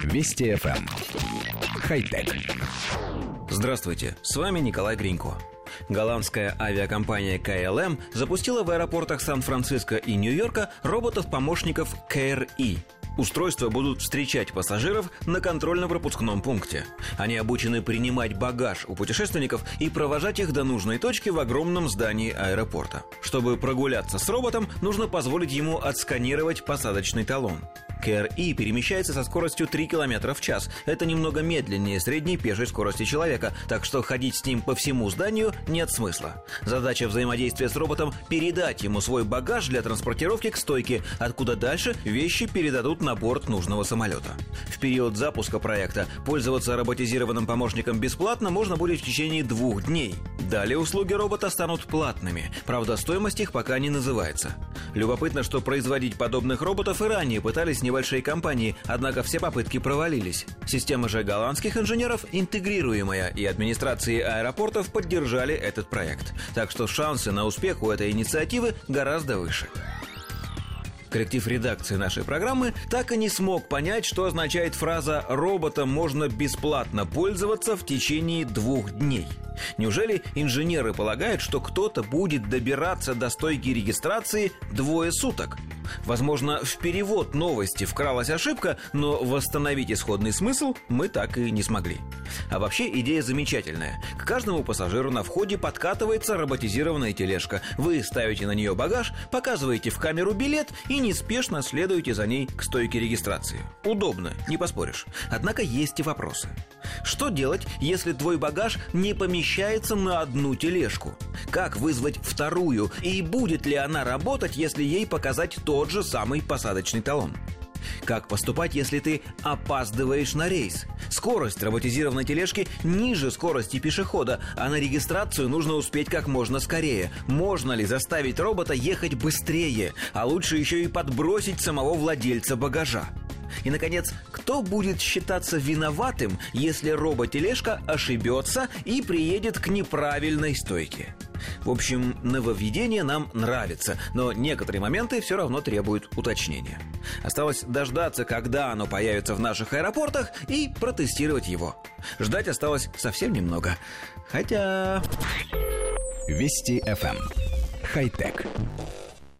Вести FM. Эм. Хай-тек. Здравствуйте, с вами Николай Гринько. Голландская авиакомпания KLM запустила в аэропортах Сан-Франциско и Нью-Йорка роботов-помощников KRE – Устройства будут встречать пассажиров на контрольно-пропускном пункте. Они обучены принимать багаж у путешественников и провожать их до нужной точки в огромном здании аэропорта. Чтобы прогуляться с роботом, нужно позволить ему отсканировать посадочный талон. КРИ перемещается со скоростью 3 км в час. Это немного медленнее средней пешей скорости человека, так что ходить с ним по всему зданию нет смысла. Задача взаимодействия с роботом – передать ему свой багаж для транспортировки к стойке, откуда дальше вещи передадут на борт нужного самолета. В период запуска проекта пользоваться роботизированным помощником бесплатно можно будет в течение двух дней. Далее услуги робота станут платными, правда стоимость их пока не называется. Любопытно, что производить подобных роботов и ранее пытались небольшие компании, однако все попытки провалились. Система же голландских инженеров интегрируемая, и администрации аэропортов поддержали этот проект. Так что шансы на успех у этой инициативы гораздо выше. Коллектив редакции нашей программы так и не смог понять, что означает фраза «роботом можно бесплатно пользоваться в течение двух дней». Неужели инженеры полагают, что кто-то будет добираться до стойки регистрации двое суток? Возможно, в перевод новости вкралась ошибка, но восстановить исходный смысл мы так и не смогли. А вообще идея замечательная. К каждому пассажиру на входе подкатывается роботизированная тележка. Вы ставите на нее багаж, показываете в камеру билет и неспешно следуете за ней к стойке регистрации. Удобно, не поспоришь. Однако есть и вопросы. Что делать, если твой багаж не помещается на одну тележку? Как вызвать вторую? И будет ли она работать, если ей показать тот же самый посадочный талон? Как поступать, если ты опаздываешь на рейс? Скорость роботизированной тележки ниже скорости пешехода, а на регистрацию нужно успеть как можно скорее. Можно ли заставить робота ехать быстрее, а лучше еще и подбросить самого владельца багажа? И, наконец, кто будет считаться виноватым, если робот-тележка ошибется и приедет к неправильной стойке? В общем, нововведение нам нравится, но некоторые моменты все равно требуют уточнения. Осталось дождаться, когда оно появится в наших аэропортах, и протестировать его. Ждать осталось совсем немного. Хотя... Вести FM. Эм. Хай-тек.